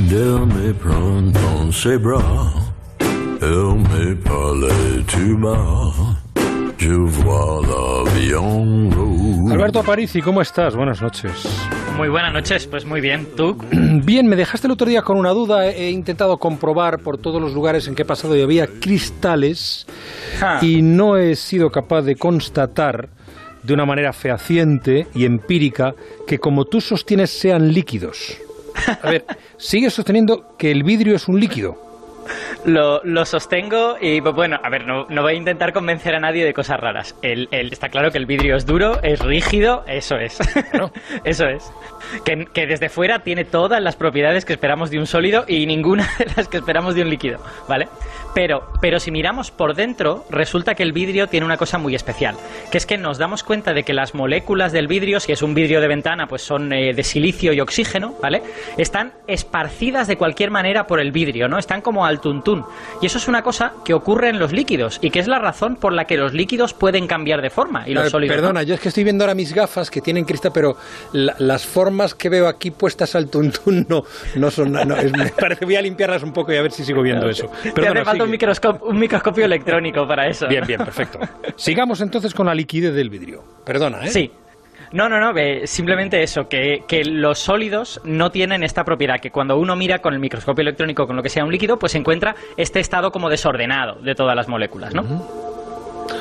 quand elle me prend dans ses bras, elle me parle tout bas. Je vois la vie en rose. Alberto Aparici, ¿cómo estás? Buenas noches. Muy buenas noches, pues muy bien. ¿Tú? Bien, me dejaste el otro día con una duda. He intentado comprobar por todos los lugares en que he pasado y había cristales y no he sido capaz de constatar de una manera fehaciente y empírica que como tú sostienes sean líquidos. A ver, sigues sosteniendo que el vidrio es un líquido. Lo, lo sostengo y pues, bueno, a ver, no, no voy a intentar convencer a nadie de cosas raras. El, el- está claro que el vidrio es duro, es rígido, eso es. Eso es. Que, que desde fuera tiene todas las propiedades que esperamos de un sólido y ninguna de las que esperamos de un líquido, ¿vale? Pero, pero si miramos por dentro, resulta que el vidrio tiene una cosa muy especial, que es que nos damos cuenta de que las moléculas del vidrio, si es un vidrio de ventana, pues son eh, de silicio y oxígeno, ¿vale? Están esparcidas de cualquier manera por el vidrio, ¿no? Están como al tuntún. Y eso es una cosa que ocurre en los líquidos y que es la razón por la que los líquidos pueden cambiar de forma y los ver, sólidos. no. perdona, yo es que estoy viendo ahora mis gafas que tienen cristal, pero la- las formas que veo aquí puestas al tuntún no, no son... no, es- me parece que voy a limpiarlas un poco y a ver si sigo viendo eso. Perdona, falta un, microscopio, un microscopio electrónico para eso. Bien, bien, perfecto. Sigamos entonces con la liquidez del vidrio. Perdona, ¿eh? Sí. No, no, no, simplemente eso, que, que los sólidos no tienen esta propiedad, que cuando uno mira con el microscopio electrónico con lo que sea un líquido, pues encuentra este estado como desordenado de todas las moléculas, ¿no?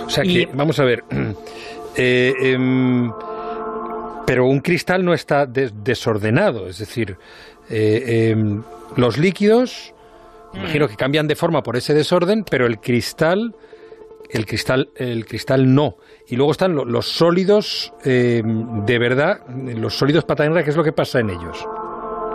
O sea que, Y- vamos a ver. eh, em, pero un cristal no está des- desordenado, es decir, eh, em, los líquidos, imagino que cambian de forma por ese desorden, pero el cristal, el cristal, el cristal no. Y luego están lo- los sólidos em, de verdad, los sólidos patanera, ¿qué es lo que pasa en ellos?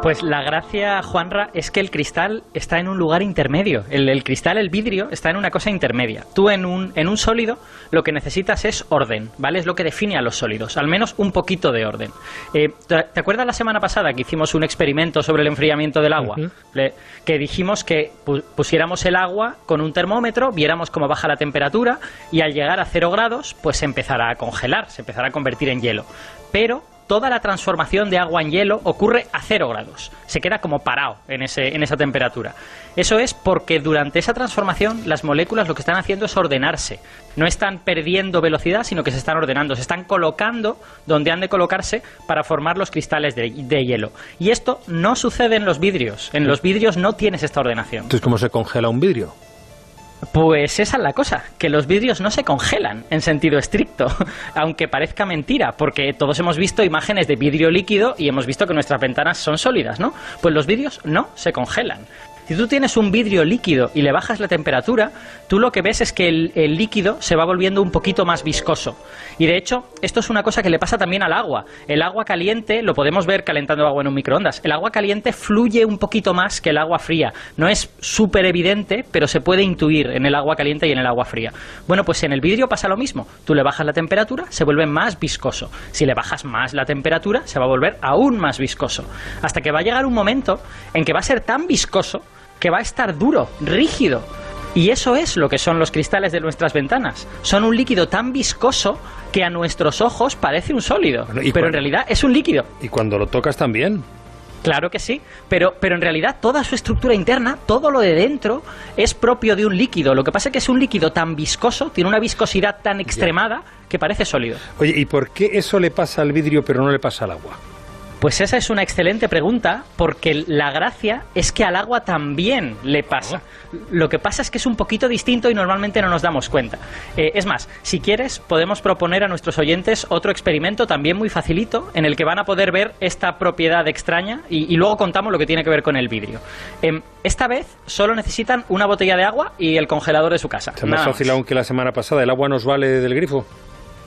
Pues la gracia, Juanra, es que el cristal está en un lugar intermedio. El, el cristal, el vidrio, está en una cosa intermedia. Tú en un, en un sólido lo que necesitas es orden, ¿vale? Es lo que define a los sólidos, al menos un poquito de orden. Eh, ¿te, te acuerdas la semana pasada que hicimos un experimento sobre el enfriamiento del agua? Le- que dijimos que pu- pusiéramos el agua con un termómetro, viéramos cómo baja la temperatura y al llegar a cero grados, pues se empezará a congelar, se empezará a convertir en hielo. Pero toda la transformación de agua en hielo ocurre a cero grados. Se queda como parado en, ese, en esa temperatura. Eso es porque durante esa transformación las moléculas lo que están haciendo es ordenarse. No están perdiendo velocidad, sino que se están ordenando. Se están colocando donde han de colocarse para formar los cristales de, de hielo. Y esto no sucede en los vidrios. En los vidrios no tienes esta ordenación. Entonces, ¿cómo se congela un vidrio? Pues esa es la cosa, que los vidrios no se congelan en sentido estricto, aunque parezca mentira, porque todos hemos visto imágenes de vidrio líquido y hemos visto que nuestras ventanas son sólidas, ¿no? Pues los vidrios no se congelan. Si tú tienes un vidrio líquido y le bajas la temperatura, tú lo que ves es que el, líquido se va volviendo un poquito más viscoso. Y de hecho, esto es una cosa que le pasa también al agua. El agua caliente, lo podemos ver calentando agua en un microondas, el agua caliente fluye un poquito más que el agua fría. No es súper evidente, pero se puede intuir en el agua caliente y en el agua fría. Bueno, pues en el vidrio pasa lo mismo. Tú le bajas la temperatura, se vuelve más viscoso. Si le bajas más la temperatura, se va a volver aún más viscoso. Hasta que va a llegar un momento en que va a ser tan viscoso que va a estar duro, rígido. Y eso es lo que son los cristales de nuestras ventanas. Son un líquido tan viscoso que a nuestros ojos parece un sólido, Bueno, ¿y pero en realidad es un líquido. Y cuando lo tocas también. Claro que sí, pero, pero en realidad toda su estructura interna, todo lo de dentro, es propio de un líquido. Lo que pasa es que es un líquido tan viscoso, tiene una viscosidad tan extremada que parece sólido. Oye, ¿y por qué eso le pasa al vidrio pero no le pasa al agua? Pues esa es una excelente pregunta, porque la gracia es que al agua también le pasa. Lo que pasa es que es un poquito distinto y normalmente no nos damos cuenta. Eh, es más, si quieres, podemos proponer a nuestros oyentes otro experimento también muy facilito, en el que van a poder ver esta propiedad extraña y, y luego contamos lo que tiene que ver con el vidrio. Em, esta vez solo necesitan una botella de agua y el congelador de su casa. Es más fácil aún que la semana pasada. ¿El agua nos vale del grifo?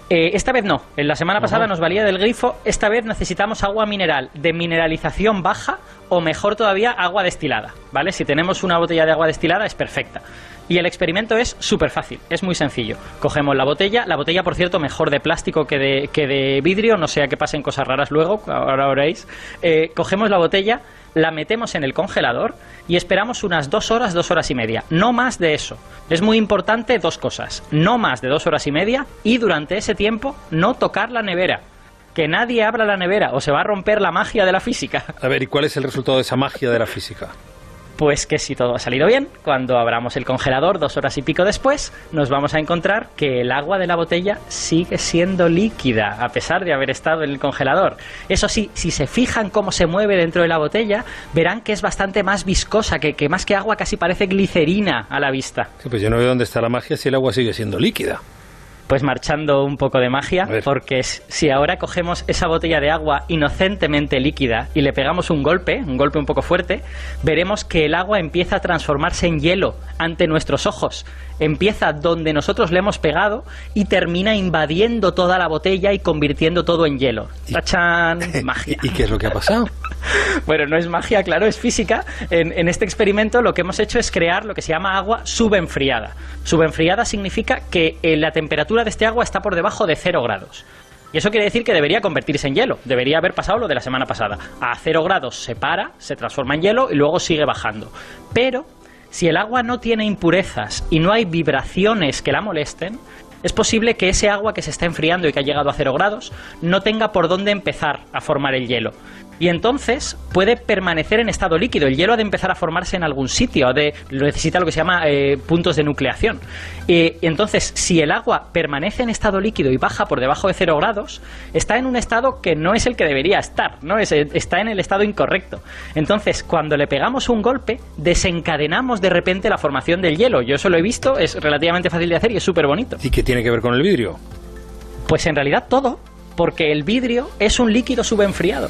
Eh, esta vez no. En la semana pasada Ajá. nos valía del grifo. Esta vez necesitamos agua mineral de mineralización baja o mejor todavía agua destilada. ¿Vale? Si tenemos una botella de agua destilada es perfecta. Y el experimento es súper fácil, es muy sencillo. Cogemos la botella, la botella por cierto mejor de plástico que de, que de vidrio, no sea que pasen cosas raras luego, ahora veréis. Eh, cogemos la botella, la metemos en el congelador y esperamos unas dos horas, dos horas y media. No más de eso. Es muy importante dos cosas. No más de dos horas y media y durante ese tiempo no tocar la nevera. que nadie abra la nevera o se va a romper la magia de la física. A ver, ¿y cuál es el resultado de esa magia de la física? Pues que si todo ha salido bien, cuando abramos el congelador dos horas y pico después, nos vamos a encontrar que el agua de la botella sigue siendo líquida, a pesar de haber estado en el congelador. Eso sí, si se fijan cómo se mueve dentro de la botella, verán que es bastante más viscosa, que, que más que agua casi parece glicerina a la vista. Sí, pues yo no veo dónde está la magia si el agua sigue siendo líquida pues marchando un poco de magia, porque si ahora cogemos esa botella de agua inocentemente líquida y le pegamos un golpe, un golpe un poco fuerte, veremos que el agua empieza a transformarse en hielo ante nuestros ojos. Empieza donde nosotros le hemos pegado y termina invadiendo toda la botella y convirtiendo todo en hielo. ¡Tachán! Magia. ¿Y qué es lo que ha pasado? Bueno, no es magia, claro, es física. En, este experimento lo que hemos hecho es crear lo que se llama agua subenfriada. Subenfriada significa que eh, la temperatura de este agua está por debajo de 0 grados. Y eso quiere decir que debería convertirse en hielo. Debería haber pasado lo de la semana pasada. A 0 grados se para, se transforma en hielo y luego sigue bajando. Pero si el agua no tiene impurezas y no hay vibraciones que la molesten, es posible que ese agua que se está enfriando y que ha llegado a 0 grados no tenga por dónde empezar a formar el hielo y entonces puede permanecer en estado líquido. El hielo ha de empezar a formarse en algún sitio, de, necesita lo que se llama eh, puntos de nucleación. Y entonces, si el agua permanece en estado líquido y baja por debajo de cero grados, está en un estado que no es el que debería estar, ¿no? Es, está en el estado incorrecto. Entonces, cuando le pegamos un golpe, desencadenamos de repente la formación del hielo. Yo eso lo he visto, es relativamente fácil de hacer y es súper bonito. ¿Y qué tiene que ver con el vidrio? Pues en realidad todo, porque el vidrio es un líquido subenfriado.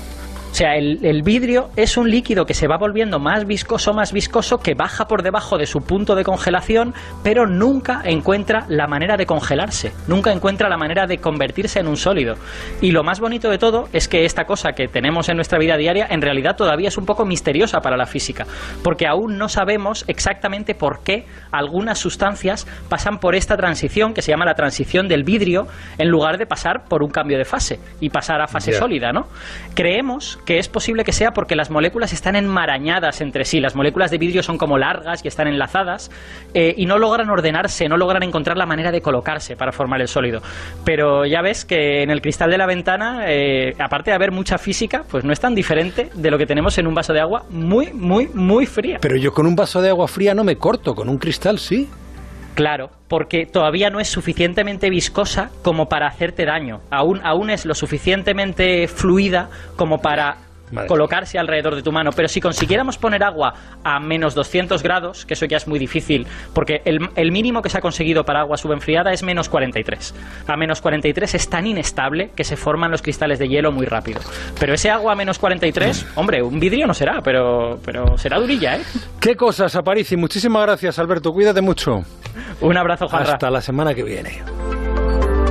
O sea, el, vidrio es un líquido que se va volviendo más viscoso, más viscoso, que baja por debajo de su punto de congelación, pero nunca encuentra la manera de congelarse, nunca encuentra la manera de convertirse en un sólido. Y lo más bonito de todo es que esta cosa que tenemos en nuestra vida diaria en realidad todavía es un poco misteriosa para la física, porque aún no sabemos exactamente por qué algunas sustancias pasan por esta transición que se llama la transición del vidrio en lugar de pasar por un cambio de fase y pasar a fase sólida, ¿no? Creemos que es posible que sea porque las moléculas están enmarañadas entre sí. Las moléculas de vidrio son como largas y están enlazadas eh, y no logran ordenarse, no logran encontrar la manera de colocarse para formar el sólido. Pero ya ves que en el cristal de la ventana, eh, aparte de haber mucha física, pues no es tan diferente de lo que tenemos en un vaso de agua muy, muy, muy fría. Pero yo con un vaso de agua fría no me corto, con un cristal sí. Claro, porque todavía no es suficientemente viscosa como para hacerte daño. Aún, aún es lo suficientemente fluida como para colocarse alrededor de tu mano. Pero si consiguiéramos poner agua a menos 200 grados, que eso ya es muy difícil, porque el, mínimo que se ha conseguido para agua subenfriada es menos 43. A menos 43 es tan inestable que se forman los cristales de hielo muy rápido. Pero ese agua a menos 43, hombre, un vidrio no será, pero, pero será durilla, ¿eh? ¿Qué cosas, Aparici? Muchísimas gracias, Alberto. Cuídate mucho. Un abrazo, Juan. Hasta la semana que viene.